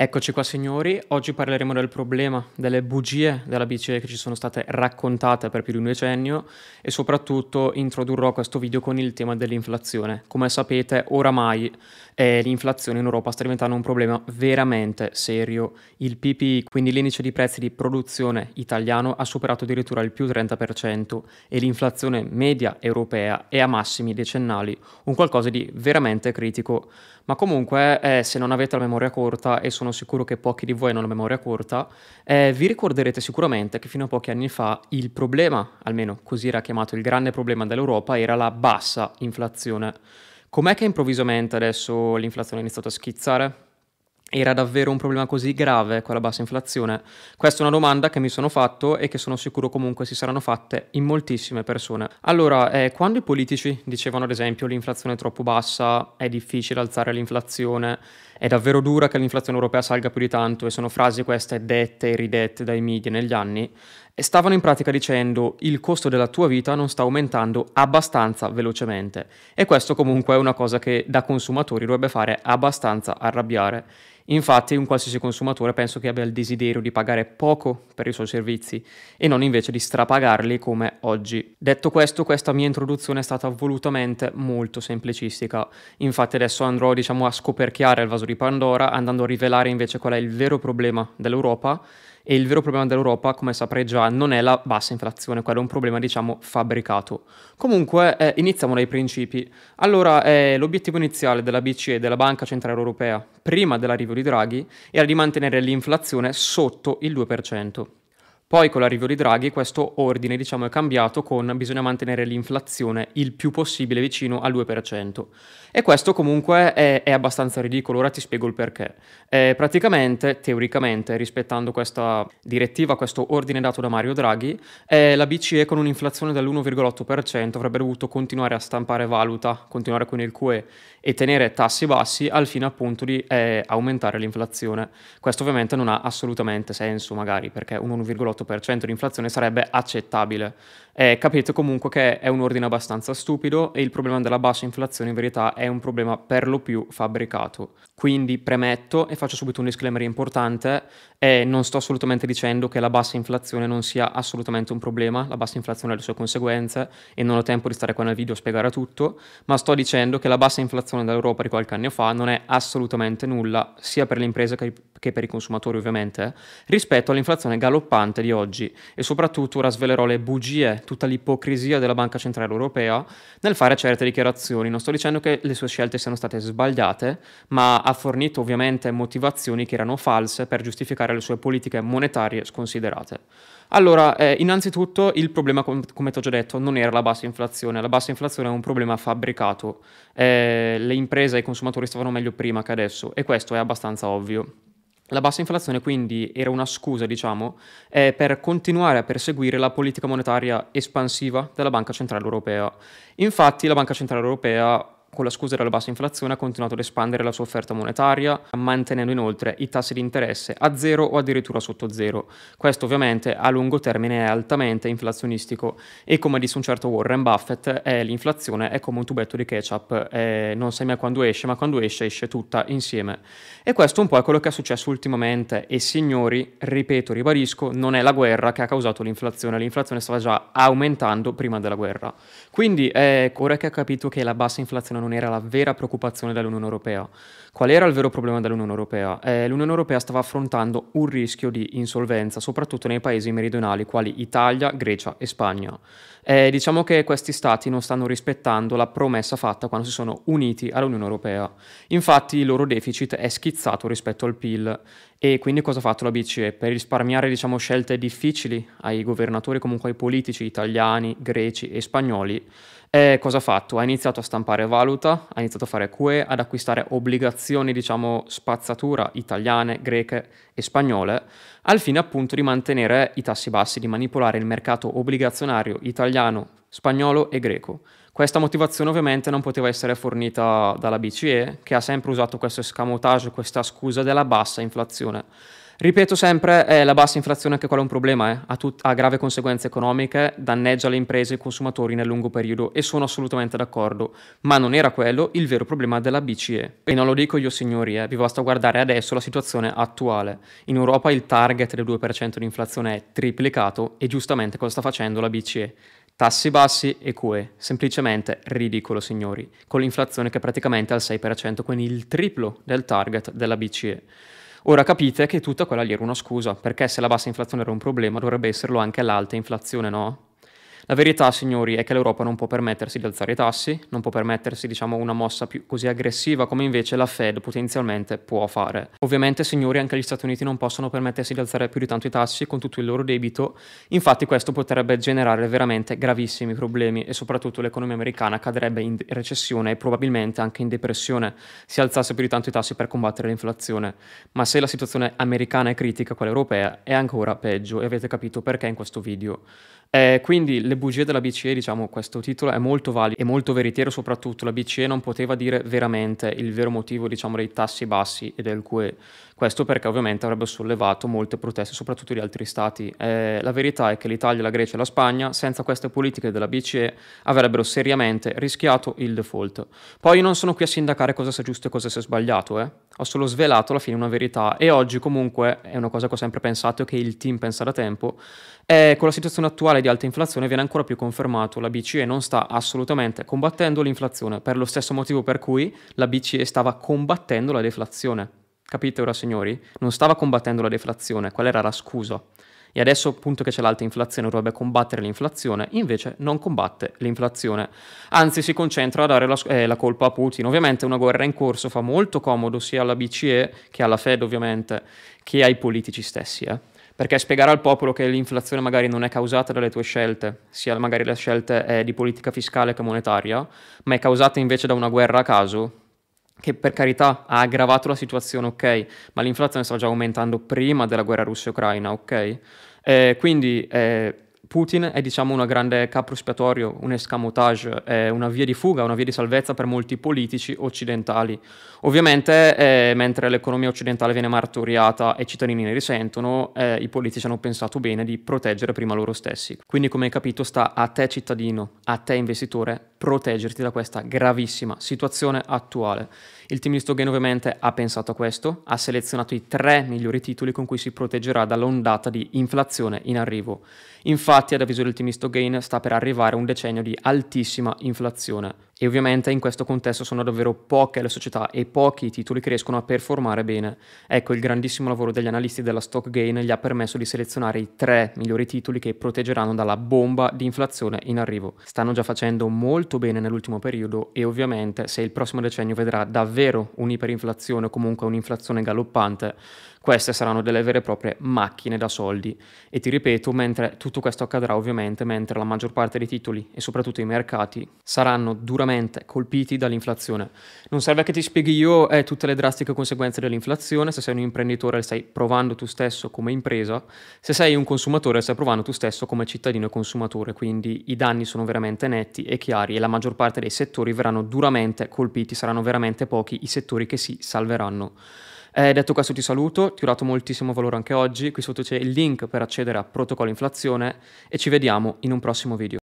Eccoci qua signori, oggi parleremo del problema delle bugie della BCE che ci sono state raccontate per più di un decennio e soprattutto introdurrò questo video con il tema dell'inflazione. Come sapete oramai eh, l'inflazione in Europa sta diventando un problema veramente serio. Il PPI, quindi l'indice di prezzi di produzione italiano, ha superato addirittura il più 30% e l'inflazione media europea è a massimi decennali, un qualcosa di veramente critico. Ma comunque, eh, se non avete la memoria corta, e sono sicuro che pochi di voi hanno la memoria corta, eh, vi ricorderete sicuramente che fino a pochi anni fa il problema, almeno così era chiamato il grande problema dell'Europa, era la bassa inflazione. Com'è che improvvisamente adesso l'inflazione ha iniziato a schizzare? Era davvero un problema così grave quella bassa inflazione? Questa è una domanda che mi sono fatto e che sono sicuro comunque si saranno fatte in moltissime persone. Allora, eh, quando i politici dicevano ad esempio l'inflazione è troppo bassa, è difficile alzare l'inflazione, è davvero dura che l'inflazione europea salga più di tanto e sono frasi queste dette e ridette dai media negli anni, stavano in pratica dicendo il costo della tua vita non sta aumentando abbastanza velocemente e questo comunque è una cosa che da consumatori dovrebbe fare abbastanza arrabbiare. Infatti un qualsiasi consumatore penso che abbia il desiderio di pagare poco per i suoi servizi e non invece di strapagarli come oggi. Detto questo, questa mia introduzione è stata volutamente molto semplicistica. Infatti adesso andrò diciamo a scoperchiare il vaso di Pandora andando a rivelare invece qual è il vero problema dell'Europa e il vero problema dell'Europa, come saprei già, non è la bassa inflazione, quello è un problema, diciamo, fabbricato. Comunque, eh, iniziamo dai principi. Allora, eh, l'obiettivo iniziale della BCE, della Banca Centrale Europea, prima dell'arrivo Draghi, era di mantenere l'inflazione sotto il 2%. Poi con l'arrivo di Draghi questo ordine diciamo, è cambiato con bisogna mantenere l'inflazione il più possibile vicino al 2%. E questo comunque è, è abbastanza ridicolo, ora ti spiego il perché. Eh, praticamente, teoricamente, rispettando questa direttiva, questo ordine dato da Mario Draghi, eh, la BCE con un'inflazione dell'1,8% avrebbe dovuto continuare a stampare valuta, continuare con il QE e tenere tassi bassi al fine appunto di eh, aumentare l'inflazione. Questo ovviamente non ha assolutamente senso magari perché un 1,8% di inflazione sarebbe accettabile. Eh, capite comunque che è un ordine abbastanza stupido e il problema della bassa inflazione in verità è un problema per lo più fabbricato. Quindi premetto e faccio subito un disclaimer importante, eh, non sto assolutamente dicendo che la bassa inflazione non sia assolutamente un problema, la bassa inflazione ha le sue conseguenze e non ho tempo di stare qua nel video a spiegare tutto, ma sto dicendo che la bassa inflazione dell'Europa di qualche anno fa non è assolutamente nulla, sia per le imprese che, per i consumatori ovviamente, rispetto all'inflazione galoppante di oggi e soprattutto ora svelerò le bugie, tutta l'ipocrisia della Banca Centrale Europea nel fare certe dichiarazioni. Non sto dicendo che le sue scelte siano state sbagliate, ma ha fornito ovviamente motivazioni che erano false per giustificare le sue politiche monetarie sconsiderate. Allora, eh, innanzitutto il problema, com- come ti ho già detto, non era la bassa inflazione, la bassa inflazione è un problema fabbricato, eh, le imprese e i consumatori stavano meglio prima che adesso e questo è abbastanza ovvio. La bassa inflazione quindi era una scusa, diciamo, eh, per continuare a perseguire la politica monetaria espansiva della Banca Centrale Europea. Infatti la Banca Centrale Europea con la scusa della bassa inflazione ha continuato ad espandere la sua offerta monetaria, mantenendo inoltre i tassi di interesse a zero o addirittura sotto zero. Questo ovviamente a lungo termine è altamente inflazionistico e come disse un certo Warren Buffett, eh, l'inflazione è come un tubetto di ketchup, eh, non sai mai quando esce, ma quando esce esce tutta insieme. E questo un po' è quello che è successo ultimamente e signori, ripeto, ribadisco, non è la guerra che ha causato l'inflazione, l'inflazione stava già aumentando prima della guerra. Quindi eh, ora che ha capito che la bassa inflazione non era la vera preoccupazione dell'Unione Europea. Qual era il vero problema dell'Unione Europea? Eh, L'Unione Europea stava affrontando un rischio di insolvenza, soprattutto nei paesi meridionali quali Italia, Grecia e Spagna. Eh, diciamo che questi stati non stanno rispettando la promessa fatta quando si sono uniti all'Unione Europea. Infatti il loro deficit è schizzato rispetto al PIL e quindi cosa ha fatto la BCE? Per risparmiare diciamo, scelte difficili ai governatori, comunque ai politici italiani, greci e spagnoli, e cosa ha fatto? Ha iniziato a stampare valuta, ha iniziato a fare QE, ad acquistare obbligazioni, diciamo, spazzatura italiane, greche e spagnole, al fine appunto di mantenere i tassi bassi, di manipolare il mercato obbligazionario italiano, spagnolo e greco. Questa motivazione ovviamente non poteva essere fornita dalla BCE, che ha sempre usato questo escamotage, questa scusa della bassa inflazione. Ripeto sempre, eh, la bassa inflazione anche quella è un problema, eh. ha, tut- ha grave conseguenze economiche, danneggia le imprese e i consumatori nel lungo periodo e sono assolutamente d'accordo, ma non era quello il vero problema della BCE. E non lo dico io signori, eh, vi basta guardare adesso la situazione attuale. In Europa il target del 2% di inflazione è triplicato e giustamente cosa sta facendo la BCE? Tassi bassi e QE, semplicemente ridicolo signori, con l'inflazione che è praticamente al 6%, quindi il triplo del target della BCE. Ora capite che tutta quella lì era una scusa, perché se la bassa inflazione era un problema dovrebbe esserlo anche l'alta inflazione, no? La verità, signori, è che l'Europa non può permettersi di alzare i tassi, non può permettersi, diciamo, una mossa più così aggressiva come invece la Fed potenzialmente può fare. Ovviamente, signori, anche gli Stati Uniti non possono permettersi di alzare più di tanto i tassi con tutto il loro debito, infatti questo potrebbe generare veramente gravissimi problemi e soprattutto l'economia americana cadrebbe in recessione e probabilmente anche in depressione se alzasse più di tanto i tassi per combattere l'inflazione. Ma se la situazione americana è critica, quella europea è ancora peggio e avete capito perché in questo video. Eh, quindi le bugie della BCE, diciamo, questo titolo è molto valido e molto veritiero soprattutto. La BCE non poteva dire veramente il vero motivo, diciamo, dei tassi bassi e del QE. Questo perché ovviamente avrebbe sollevato molte proteste, soprattutto di altri stati. Eh, la verità è che l'Italia, la Grecia e la Spagna, senza queste politiche della BCE, avrebbero seriamente rischiato il default. Poi non sono qui a sindacare cosa sia giusto e cosa sia sbagliato, eh. Ho solo svelato alla fine una verità e oggi comunque è una cosa che ho sempre pensato e che il team pensa da tempo. E con la situazione attuale di alta inflazione viene ancora più confermato, la BCE non sta assolutamente combattendo l'inflazione, per lo stesso motivo per cui la BCE stava combattendo la deflazione. Capite ora signori? Non stava combattendo la deflazione, quella era la scusa. E adesso appunto che c'è l'alta inflazione dovrebbe combattere l'inflazione, invece non combatte l'inflazione. Anzi si concentra a dare la, eh, la, colpa a Putin. Ovviamente una guerra in corso fa molto comodo sia alla BCE che alla Fed ovviamente, che ai politici stessi. Eh. Perché spiegare al popolo che l'inflazione magari non è causata dalle tue scelte, sia magari le scelte eh, di politica fiscale che monetaria, ma è causata invece da una guerra a caso, che per carità ha aggravato la situazione, ok, ma l'inflazione stava già aumentando prima della guerra russa-ucraina, ok? Eh, quindi eh, Putin è diciamo una grande capro espiatorio, un escamotage, è una via di fuga, una via di salvezza per molti politici occidentali. Ovviamente, eh, mentre l'economia occidentale viene martoriata e i cittadini ne risentono, eh, i politici hanno pensato bene di proteggere prima loro stessi. Quindi, come hai capito, sta a te cittadino, a te investitore, proteggerti da questa gravissima situazione attuale. Il team di Stogain ovviamente ha pensato a questo, ha selezionato i tre migliori titoli con cui si proteggerà dall'ondata di inflazione in arrivo. Infatti, ad avviso del team di Stogain, sta per arrivare un decennio di altissima inflazione e ovviamente in questo contesto sono davvero poche le società e pochi i titoli che riescono a performare bene. Ecco, il grandissimo lavoro degli analisti della Stock Gain gli ha permesso di selezionare i tre migliori titoli che proteggeranno dalla bomba di inflazione in arrivo. Stanno già facendo molto bene nell'ultimo periodo e ovviamente se il prossimo decennio vedrà davvero un'iperinflazione o comunque un'inflazione galoppante, queste saranno delle vere e proprie macchine da soldi. E ti ripeto, mentre tutto questo accadrà ovviamente, mentre la maggior parte dei titoli e soprattutto i mercati saranno duramente colpiti dall'inflazione. Non serve che ti spieghi io eh, tutte le drastiche conseguenze dell'inflazione, se sei un imprenditore stai provando tu stesso come impresa, se sei un consumatore stai provando tu stesso come cittadino e consumatore, quindi i danni sono veramente netti e chiari e la maggior parte dei settori verranno duramente colpiti, saranno veramente pochi i settori che si salveranno. Eh, detto questo ti saluto, ti ho dato moltissimo valore anche oggi, qui sotto c'è il link per accedere a Protocollo Inflazione e ci vediamo in un prossimo video.